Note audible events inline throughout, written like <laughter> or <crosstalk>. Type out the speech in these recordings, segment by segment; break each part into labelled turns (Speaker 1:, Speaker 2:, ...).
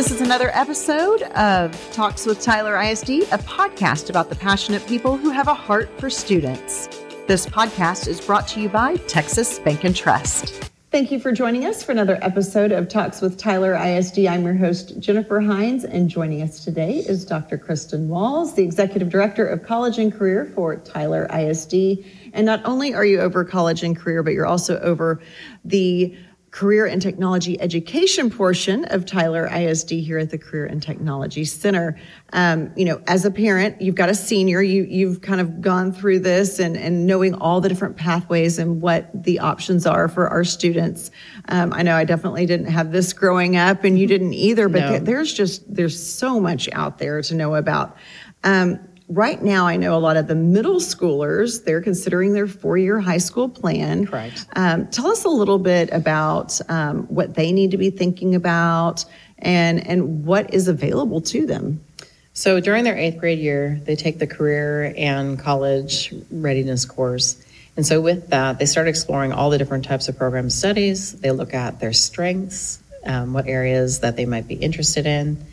Speaker 1: This is another episode of Talks with Tyler ISD, a podcast about the passionate people who have a heart for students. This podcast is brought to you by Texas Bank and Trust. Thank you for joining us for another episode of Talks with Tyler ISD. I'm your host, Jennifer Hines, and joining us today is Dr. Kristen Walls, the Executive Director of College and Career for Tyler ISD. And not only are you over college and career, but you're also over the career and technology education portion of Tyler ISD here at the Career and Technology Center. Um, you know, as a parent, you've got a senior, you, you've kind of gone through this and, and knowing all the different pathways and what the options are for our students. Um, I know I definitely didn't have this growing up and you didn't either, but
Speaker 2: No.
Speaker 1: there's just, there's so much out there to know about. Um, right now, I know a lot of the middle schoolers, they're considering their four-year high school plan.
Speaker 2: Correct.
Speaker 1: Um, tell us a little bit about um, what they need to be thinking about and, and what is available to them.
Speaker 2: So during their eighth grade year, they take the career and college readiness course. And so with that, they start exploring all the different types of program studies. They look at their strengths, um, what areas that they might be interested in.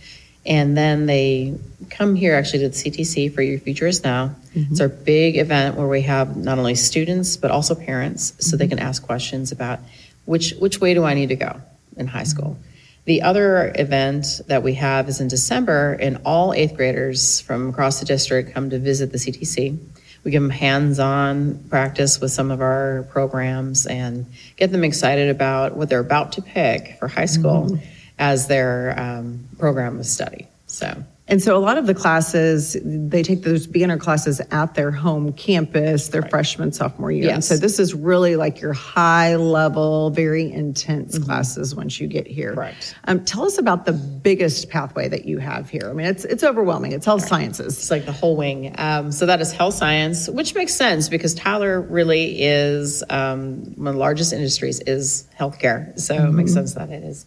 Speaker 2: And then they come here actually to the CTC for Your Future is Now. Mm-hmm. It's our big event where we have not only students, but also parents, so they mm-hmm. can ask questions about which, which way do I need to go in high school. The other event that we have is in December, and all eighth graders from across the district come to visit the CTC. We give them hands on practice with some of our programs and get them excited about what they're about to pick for high school mm-hmm. As their um, program of study. So,
Speaker 1: And so a lot of the classes, they take those beginner classes at their home campus, their freshman, sophomore year. And so this is really like your high level, very intense classes once you get here.
Speaker 2: Correct.
Speaker 1: Um, tell us about the biggest pathway that you have here. I mean, it's, it's overwhelming. It's health sciences.
Speaker 2: it's like the whole wing. Um, so that is health science, which makes sense because Tyler really is um, one of the largest industries is healthcare. So it makes sense that it is.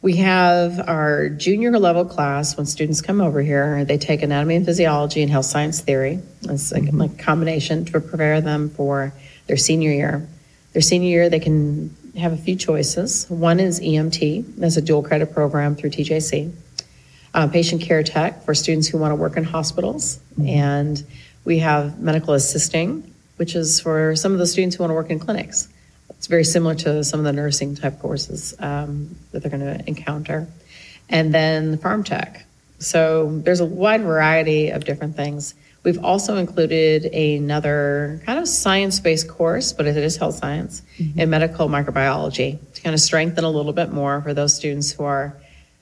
Speaker 2: We have our junior level class when students come over here. They take anatomy and physiology and health science theory. It's like, like a combination to prepare them for their senior year. Their senior year, they can have a few choices. One is EMT. That's a dual credit program through TJC uh, patient care tech for students who want to work in hospitals. And we have medical assisting, which is for some of the students who want to work in clinics. It's very similar to some of the nursing type courses um, that they're going to encounter. And then the pharm tech. So there's a wide variety of different things. We've also included another kind of science based course, but it is health science in medical microbiology to kind of strengthen a little bit more for those students who are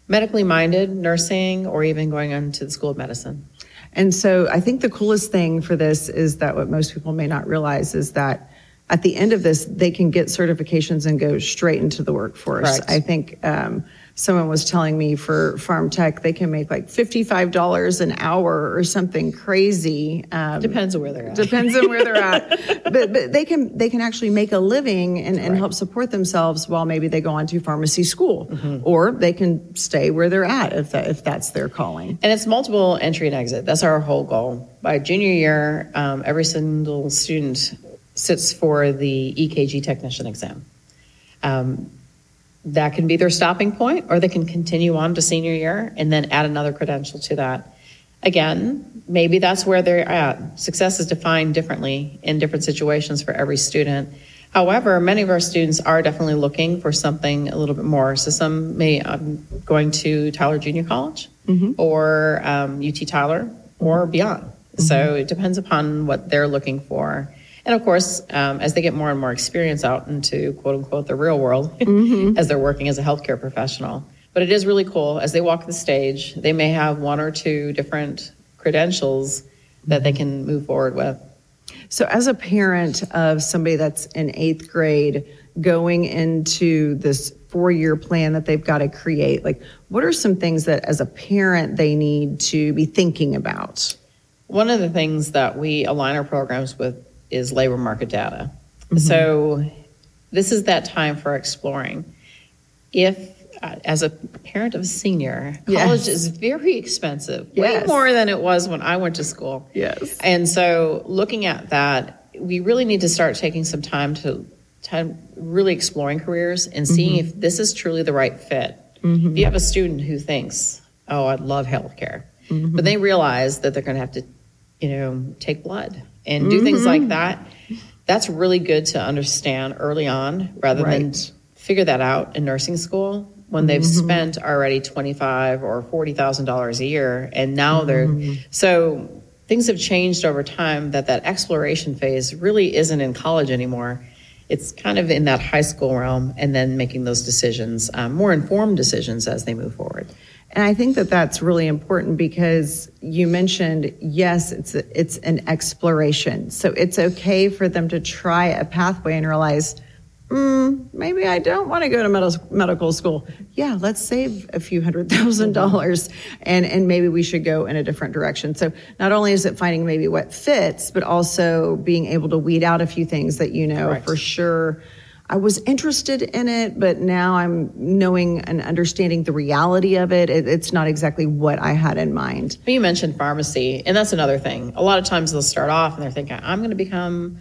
Speaker 2: medically minded, nursing, or even going on to the School of Medicine.
Speaker 1: And so I think the coolest thing for this is that what most people may not realize is that at the end of this, they can get certifications and go straight into the workforce.
Speaker 2: Correct.
Speaker 1: I think um, someone was telling me for pharm tech, they can make like $55 an hour or something crazy. Um,
Speaker 2: Depends on where they're at.
Speaker 1: Depends on where they're at, <laughs> but but they can they can actually make a living and, and help support themselves while maybe they go on to pharmacy school,
Speaker 2: Mm-hmm.
Speaker 1: or they can stay where they're at if that, if that's their calling.
Speaker 2: And it's multiple entry and exit. That's our whole goal. By junior year, um, every single student sits for the EKG technician exam. Um, that can be their stopping point, or they can continue on to senior year and then add another credential to that. Again, maybe that's where they're at. Success is defined differently in different situations for every student. However, many of our students are definitely looking for something a little bit more. So some may um, going to Tyler Junior College or um, UT Tyler or beyond. So it depends upon what they're looking for. And of course, um, as they get more and more experience out into quote unquote the real world, <laughs> as they're working as a healthcare professional. But it is really cool as they walk the stage, they may have one or two different credentials that they can move forward with.
Speaker 1: So, as a parent of somebody that's in eighth grade going into this four year plan that they've got to create, like what are some things that as a parent they need to be thinking about?
Speaker 2: One of the things that we align our programs with is labor market data. Mm-hmm. So this is that time for exploring. If uh, as a parent of a senior, college
Speaker 1: Yes.
Speaker 2: is very expensive,
Speaker 1: Yes.
Speaker 2: way more than it was when I went to school.
Speaker 1: Yes.
Speaker 2: And so looking at that, we really need to start taking some time to time really exploring careers and seeing mm-hmm. if this is truly the right fit. Mm-hmm. If you have a student who thinks, "Oh, I'd love healthcare," but they realize that they're going to have to, you know, take blood and do things like mm-hmm. that, that's really good to understand early on rather than figure that out in nursing school when they've mm-hmm. spent already twenty five or forty thousand dollars a year, and now they're mm-hmm. so things have changed over time. That that exploration phase really isn't in college anymore. It's kind of in that high school realm, and then making those decisions, um, more informed decisions as they move forward.
Speaker 1: And I think that that's really important because you mentioned, yes, it's a, it's an exploration. So it's okay for them to try a pathway and realize, mm, maybe I don't want to go to med- medical school. Yeah, let's save a few hundred thousand dollars, and and maybe we should go in a different direction. So not only is it finding maybe what fits, but also being able to weed out a few things that you know
Speaker 2: Correct.
Speaker 1: for sure. I was interested in it, but now I'm knowing and understanding the reality of it. it. It's not exactly what I had in mind.
Speaker 2: You mentioned pharmacy, and that's another thing. A lot of times they'll start off and they're thinking, I'm going to become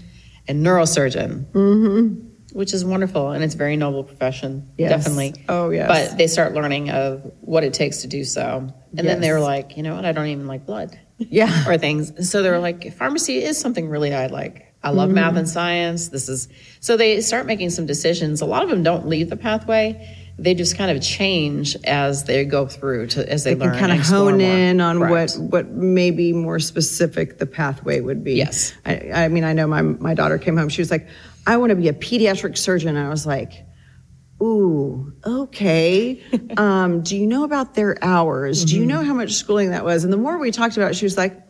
Speaker 2: a neurosurgeon, mm-hmm. which is wonderful, and it's a very noble profession,
Speaker 1: Yes.
Speaker 2: definitely.
Speaker 1: Oh, yes.
Speaker 2: But they start learning of what it takes to do so. And then they're like, you know what, I don't even like blood
Speaker 1: Yeah.
Speaker 2: or things. So they're like, pharmacy is something really I like. I love
Speaker 1: Mm-hmm.
Speaker 2: math and science. This is so they start making some decisions. A lot of them don't leave the pathway. They just kind of change as they go through to as they,
Speaker 1: They can
Speaker 2: learn
Speaker 1: kind of hone
Speaker 2: more.
Speaker 1: in on
Speaker 2: Correct.
Speaker 1: what what maybe more specific the pathway would be.
Speaker 2: Yes.
Speaker 1: I, I mean, I know my my daughter came home. She was like, "I want to be a pediatric surgeon." And I was like, "Ooh, okay. <laughs> um, do you know about their hours? Do you know how much schooling that was?" And the more we talked about it, she was like.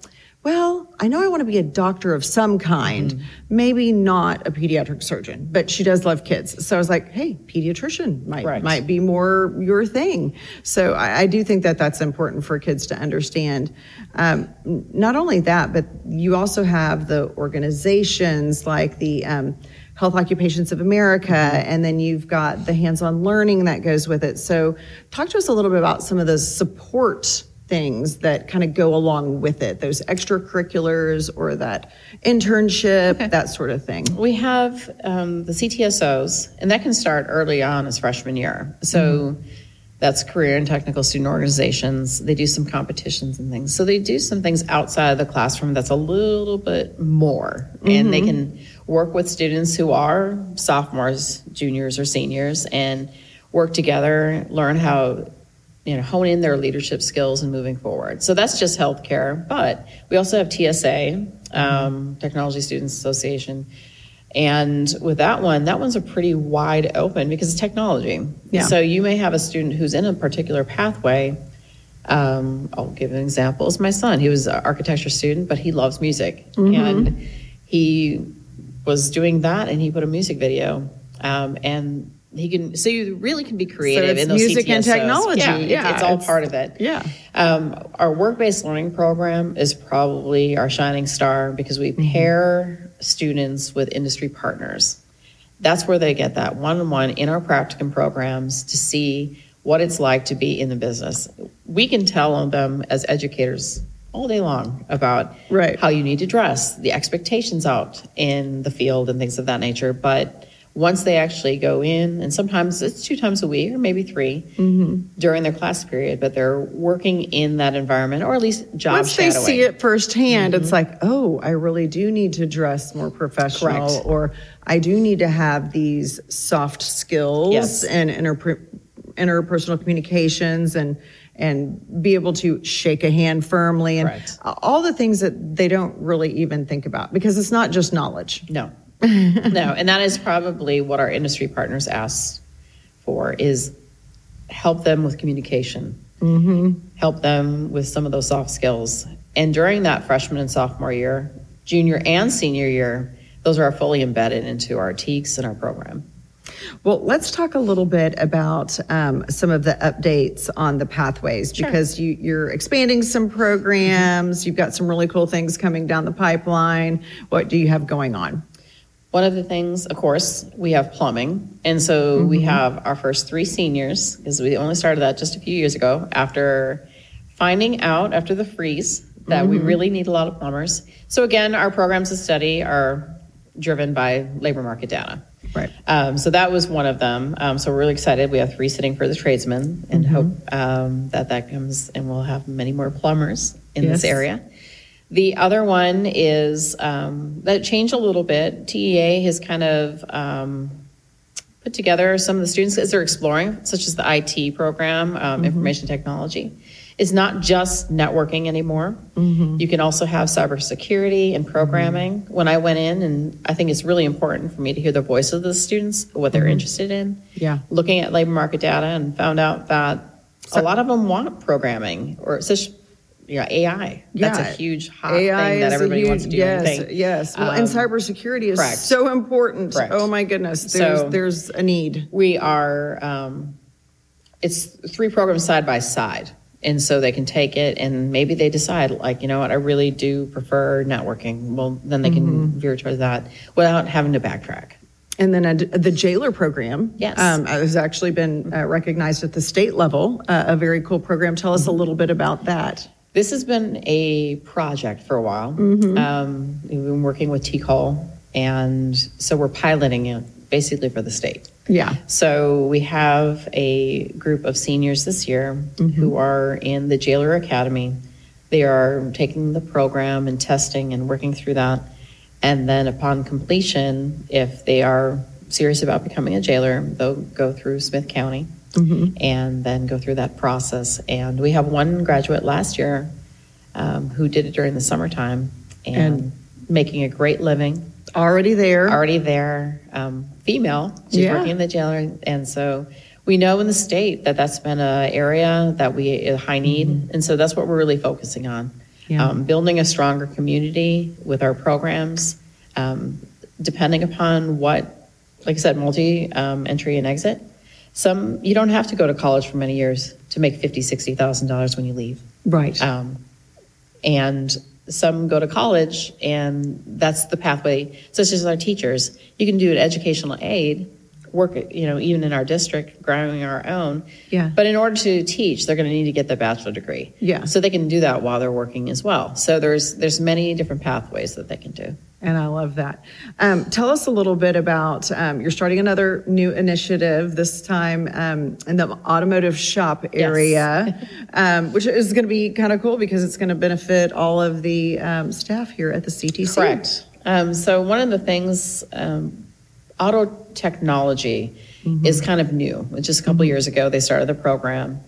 Speaker 1: Well, I know I want to be a doctor of some kind, maybe not a pediatric surgeon, but she does love kids. So I was like, "Hey, pediatrician might
Speaker 2: Right.
Speaker 1: might be more your thing. So I, I do think that that's important for kids to understand. Um, not only that, but you also have the organizations like the um, Health Occupations of America, and then you've got the hands-on learning that goes with it. So talk to us a little bit about some of the support things that kind of go along with it those extracurriculars or that internship that sort of thing
Speaker 2: We have um, the CTSOs, and that can start early on as freshman year. So that's career and technical student organizations. They do some competitions and things. So they do some things outside of the classroom that's a little bit more, and they can work with students who are sophomores, juniors, or seniors, and work together, learn how you know, hone in their leadership skills and moving forward. So that's just healthcare. But we also have TSA, um, Technology Students Association. And with that one, that one's a pretty wide open because it's technology.
Speaker 1: Yeah.
Speaker 2: So you may have a student who's in a particular pathway. Um, I'll give an example. It's my son. He was an architecture student, but he loves music. And he was doing that and he put a music video. Um, and he can, so you really can be creative
Speaker 1: it's
Speaker 2: in those
Speaker 1: music and technology.
Speaker 2: Yeah,
Speaker 1: Yeah,
Speaker 2: it's all
Speaker 1: it's-
Speaker 2: part of it.
Speaker 1: yeah.
Speaker 2: Um, our work-based learning program is probably our shining star because we pair students with industry partners. That's where they get that one-on-one in our practicum programs to see what it's like to be in the business. We can tell them as educators all day long about
Speaker 1: Right.
Speaker 2: how you need to dress, the expectations out in the field and things of that nature. But once they actually go in, and sometimes it's two times a week or maybe 3
Speaker 1: Mm-hmm.
Speaker 2: during their class period, but they're working in that environment or at least job
Speaker 1: Once they see it firsthand, it's like, oh, I really do need to dress more professional,
Speaker 2: Correct.
Speaker 1: or I do need to have these soft skills
Speaker 2: Yes.
Speaker 1: and interper- interpersonal communications and and be able to shake a hand firmly and
Speaker 2: Correct.
Speaker 1: all the things that they don't really even think about because it's not just knowledge.
Speaker 2: No, no, and that is probably what our industry partners ask for is help them with communication, mm-hmm. help them with some of those soft skills. And during that freshman and sophomore year, junior and senior year, those are fully embedded into our TEKS and our program.
Speaker 1: Well, let's talk a little bit about um, some of the updates on the pathways because you, you're expanding some programs. You've got some really cool things coming down the pipeline. What do you have going on?
Speaker 2: One of the things, of course, we have plumbing. And so we have our first three seniors, because we only started that just a few years ago after finding out after the freeze that we really need a lot of plumbers. So again, our programs of study are driven by labor market data.
Speaker 1: Right.
Speaker 2: Um, so that was one of them. Um, so we're really excited. We have three sitting for the tradesmen and
Speaker 1: Mm-hmm.
Speaker 2: hope um, that that comes and we'll have many more plumbers in
Speaker 1: Yes.
Speaker 2: this area. The other one is um, that changed a little bit. TEA has kind of um, put together some of the students as they're exploring, such as the IT program, um, information technology. It's not just networking anymore. You can also have cybersecurity and programming. When I went in, and I think it's really important for me to hear the voice of the students, what they're interested in.
Speaker 1: Yeah.
Speaker 2: Looking at labor market data and found out that a lot of them want programming or such. Yeah, AI. That's a huge hot
Speaker 1: AI
Speaker 2: thing that everybody wants to do.
Speaker 1: Yes, yes. Well,
Speaker 2: Um,
Speaker 1: and cybersecurity is
Speaker 2: correct.
Speaker 1: so important.
Speaker 2: Correct.
Speaker 1: Oh my goodness, there's
Speaker 2: So-
Speaker 1: there's a need.
Speaker 2: we are um, it's three programs side by side and so they can take it and maybe they decide like you know what i really do prefer networking well then they can veer towards that without having to backtrack
Speaker 1: And then a, the jailer program,
Speaker 2: Yes.
Speaker 1: um, has actually been uh, recognized at the state level. Uh, a very cool program. Tell us a little bit about that.
Speaker 2: This has been a project for a while um, we've been working with TCOLE and so we're piloting it basically for the state
Speaker 1: Yeah.
Speaker 2: So we have a group of seniors this year who are in the Jailer Academy. They are taking the program and testing and working through that. And then upon completion, if they are serious about becoming a jailer, they'll go through Smith County and then go through that process. And we have one graduate last year um, who did it during the summertime and, making a great living
Speaker 1: Already there.
Speaker 2: already there, um, female. She's
Speaker 1: Yeah.
Speaker 2: working in the jailer, and so we know in the state that that's been an area that we a high need, and so that's what we're really focusing on.
Speaker 1: Yeah.
Speaker 2: Um, building a stronger community with our programs, um, depending upon what, like I said, multi um, entry and exit. Some you don't have to go to college for many years to make fifty, sixty thousand dollars when you leave.
Speaker 1: right.
Speaker 2: Um, and some go to college, and that's the pathway, such as our teachers. You can do an educational aid, work, you know, even in our district, growing our own.
Speaker 1: Yeah.
Speaker 2: But in order to teach, they're going to need to get the bachelor degree.
Speaker 1: Yeah.
Speaker 2: So they can do that while they're working as well. So there's there's many different pathways that they can do.
Speaker 1: And I love that. Um, tell us a little bit about um, you're starting another new initiative this time um, in the automotive shop area, um, which is going to be kind of cool because it's going to benefit all of the um, staff here at the CTC.
Speaker 2: Correct. Um, so one of the things, um, auto technology is kind of new. Just a couple years ago, they started the program.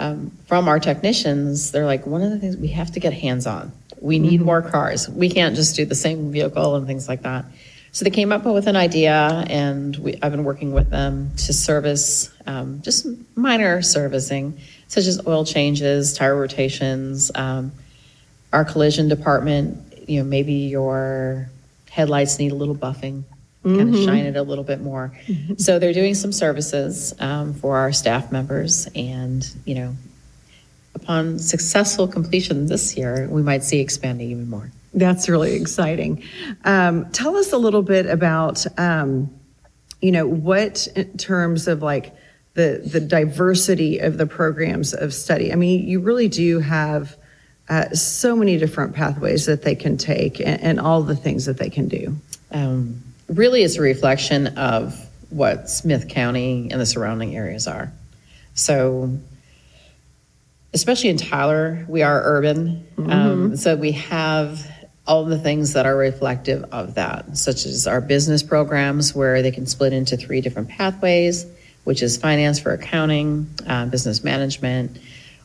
Speaker 2: Um, from our technicians, they're like, one of the things we have to get hands on. We need more cars. We can't just do the same vehicle and things like that. So they came up with an idea, and we, I've been working with them to service um, just minor servicing, such as oil changes, tire rotations. Um, our collision department, you know, maybe your headlights need a little buffing, kind of shine it a little bit more. So they're doing some services um, for our staff members, and you know, upon successful completion this year, we might see expanding even more.
Speaker 1: That's really exciting. Um, tell us a little bit about, um, you know, what in terms of like the the diversity of the programs of study. I mean, you really do have uh, so many different pathways that they can take, and, and all the things that they can do.
Speaker 2: um, really it's a reflection of what Smith County and the surrounding areas are. So, especially in Tyler, we are urban. Um, so, we have all the things that are reflective of that, such as our business programs, where they can split into three different pathways, which is finance for accounting, uh, business management,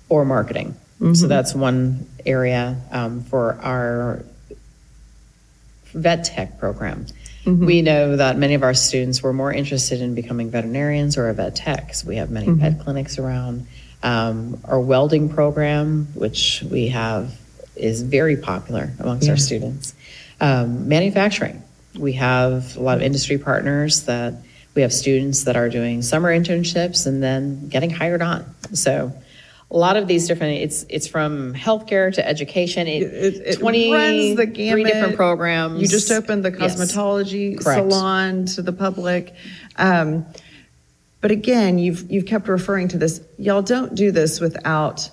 Speaker 2: or marketing. So, that's one area um, for our vet tech program. We know that many of our students were more interested in becoming veterinarians or a vet tech. So we have many pet clinics around. Um, our welding program, which we have, is very popular amongst our students. Um, manufacturing, we have a lot of industry partners that we have students that are doing summer internships and then getting hired on. So a lot of these different it's it's from healthcare to education. It,
Speaker 1: It, it
Speaker 2: 20
Speaker 1: runs the
Speaker 2: three
Speaker 1: gamut.
Speaker 2: different programs.
Speaker 1: You just opened the cosmetology
Speaker 2: Correct.
Speaker 1: salon to the public. Um, but again, you've you've kept referring to this. Y'all don't do this without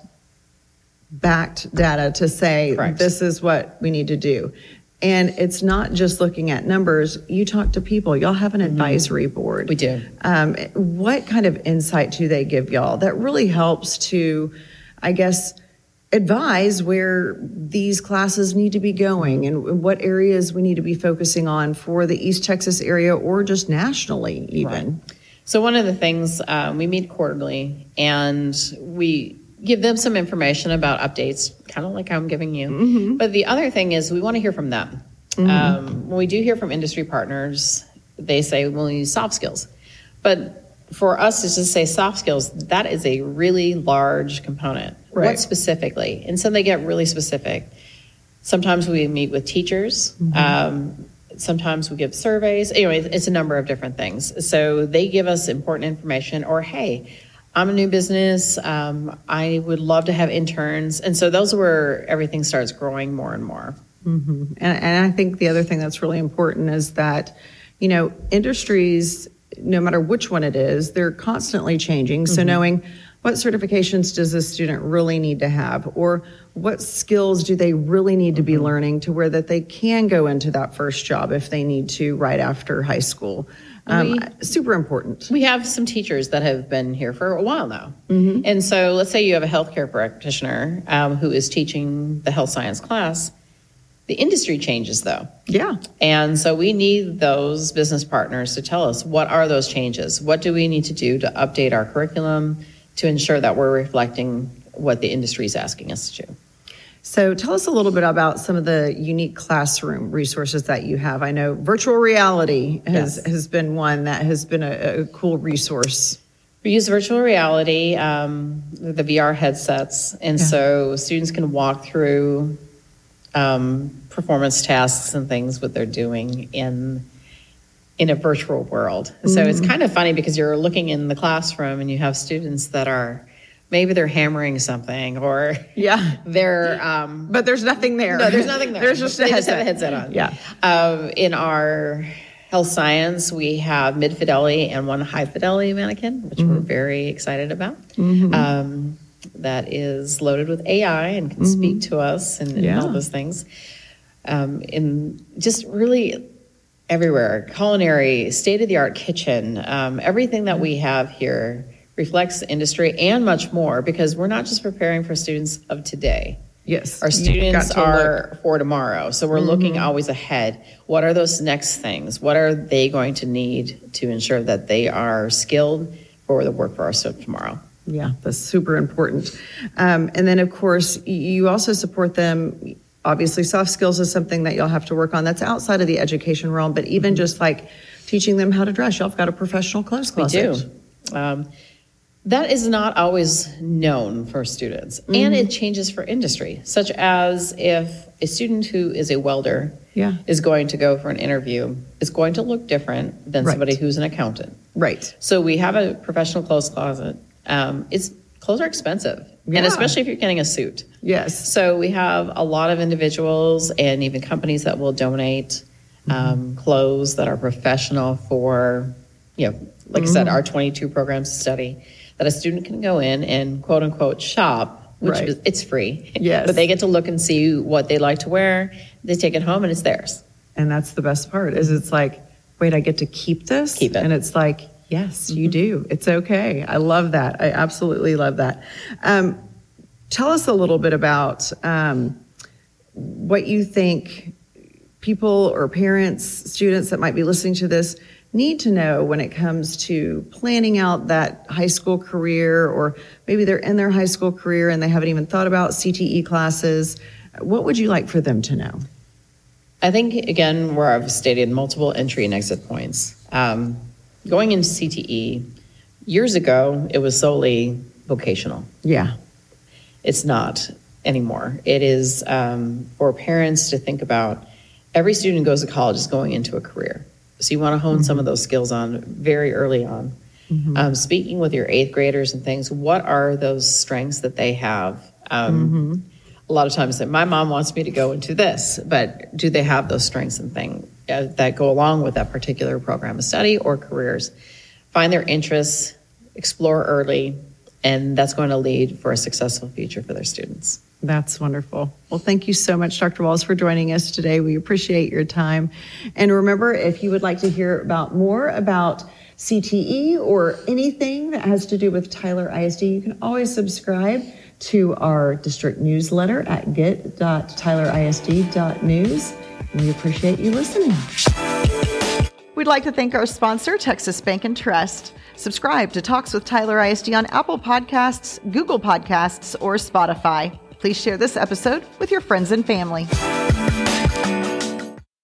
Speaker 1: backed data to say
Speaker 2: Correct.
Speaker 1: this is what we need to do. And it's not just looking at numbers. You talk to people. Y'all have an advisory board.
Speaker 2: We do.
Speaker 1: Um, what kind of insight do they give y'all that really helps to, I guess, advise where these classes need to be going and what areas we need to be focusing on for the East Texas area or just nationally, even? Right.
Speaker 2: So one of the things um, we meet quarterly, and we give them some information about updates, kind of like I'm giving you. But the other thing is we want to hear from them. Um, when we do hear from industry partners, they say we'll use soft skills, but for us to just say soft skills, that is a really large component.
Speaker 1: Right.
Speaker 2: What specifically? And so they get really specific. Sometimes we meet with teachers. Um, sometimes we give surveys. Anyway, it's a number of different things. So they give us important information, or hey, I'm a new business. Um, I would love to have interns. And so those are where everything starts growing more and more. Mm-hmm.
Speaker 1: And, and I think the other thing that's really important is that, you know, industries, no matter which one it is, they're constantly changing. So mm-hmm. knowing what certifications does a student really need to have, or what skills do they really need to be mm-hmm. learning to where that they can go into that first job if they need to right after high school. Um,
Speaker 2: We-
Speaker 1: super important.
Speaker 2: We have some teachers that have been here for a while now. And so let's say you have a healthcare practitioner um, who is teaching the health science class. The industry changes though.
Speaker 1: Yeah.
Speaker 2: And so we need those business partners to tell us what are those changes? What do we need to do to update our curriculum to ensure that we're reflecting what the industry is asking us to do?
Speaker 1: So tell us a little bit about some of the unique classroom resources that you have. I know virtual reality has,
Speaker 2: Yes.
Speaker 1: has been one that has been a, a cool resource.
Speaker 2: We use virtual reality, um, the VR headsets, and so students can walk through um, performance tasks and things what they're doing in in a virtual world. So it's kind of funny because you're looking in the classroom and you have students that are maybe they're hammering something or <laughs>
Speaker 1: Yeah.
Speaker 2: they're um,
Speaker 1: But there's nothing there.
Speaker 2: no, there's nothing there.
Speaker 1: there's just <laughs> a
Speaker 2: they
Speaker 1: headset.
Speaker 2: just have a headset on.
Speaker 1: Yeah.
Speaker 2: Um, in our health science, we have mid fidelity and one high fidelity mannequin, which we're very excited about. Um, that is loaded with AI and can speak to us and, and
Speaker 1: Yeah.
Speaker 2: all those things. Um, in just really everywhere culinary state of the art kitchen um, everything that we have here reflects the industry and much more because we're not just preparing for students of today
Speaker 1: Yes.
Speaker 2: our students are for tomorrow. So we're looking always ahead. What are those next things? What are they going to need to ensure that they are skilled for the workforce of tomorrow?
Speaker 1: Yeah, that's super important. Um, and then, of course, you also support them. Obviously, soft skills is something that you'll have to work on. That's outside of the education realm, but even
Speaker 2: Mm-hmm.
Speaker 1: just like teaching them how to dress, y'all have got a professional clothes closet.
Speaker 2: We do. Um, that is not always known for students, and it changes for industry, such as if a student who is a welder
Speaker 1: Yeah.
Speaker 2: is going to go for an interview, is going to look different than
Speaker 1: Right.
Speaker 2: somebody who's an accountant.
Speaker 1: Right.
Speaker 2: So we have a professional clothes closet. Um, it's clothes are expensive,
Speaker 1: Yeah.
Speaker 2: and especially if you're getting a suit.
Speaker 1: Yes.
Speaker 2: So we have a lot of individuals and even companies that will donate um, clothes that are professional for, you know, like I said, our 22 programs to study that a student can go in and quote unquote shop, which
Speaker 1: Right.
Speaker 2: is, it's free.
Speaker 1: Yes.
Speaker 2: but they get to look and see what they like to wear. They take it home and it's theirs.
Speaker 1: And that's the best part is it's like, wait, I get to keep this?
Speaker 2: Keep it. Mm-hmm.
Speaker 1: And it's like, yes, you do. It's okay. I love that. I absolutely love that. Um, tell us a little bit about um, what you think people or parents, students that might be listening to this need to know when it comes to planning out that high school career, or maybe they're in their high school career and they haven't even thought about CTE classes. What would you like for them to know?
Speaker 2: I think, again, where I've stated multiple entry and exit points. Um, going into CTE, years ago, it was solely vocational.
Speaker 1: Yeah.
Speaker 2: It's not anymore. It is um, for parents to think about every student who goes to college is going into a career. So you want to hone some of those skills on very early on. Um, speaking with your eighth graders and things, what are those strengths that they have? Um, A lot of times, that my mom wants me to go into this, but do they have those strengths and things uh, that go along with that particular program of study or careers? Find their interests, explore early, and that's going to lead for a successful future for their students.
Speaker 1: That's wonderful. Well, thank you so much, Dr. Walls, for joining us today. We appreciate your time. And remember, if you would like to hear about more about CTE or anything that has to do with Tyler ISD, you can always subscribe to our district newsletter at get.tylerisd.news. We appreciate you listening. We'd like to thank our sponsor, Texas Bank and Trust. Subscribe to Talks with Tyler ISD on Apple Podcasts, Google Podcasts, or Spotify. Please share this episode with your friends and family.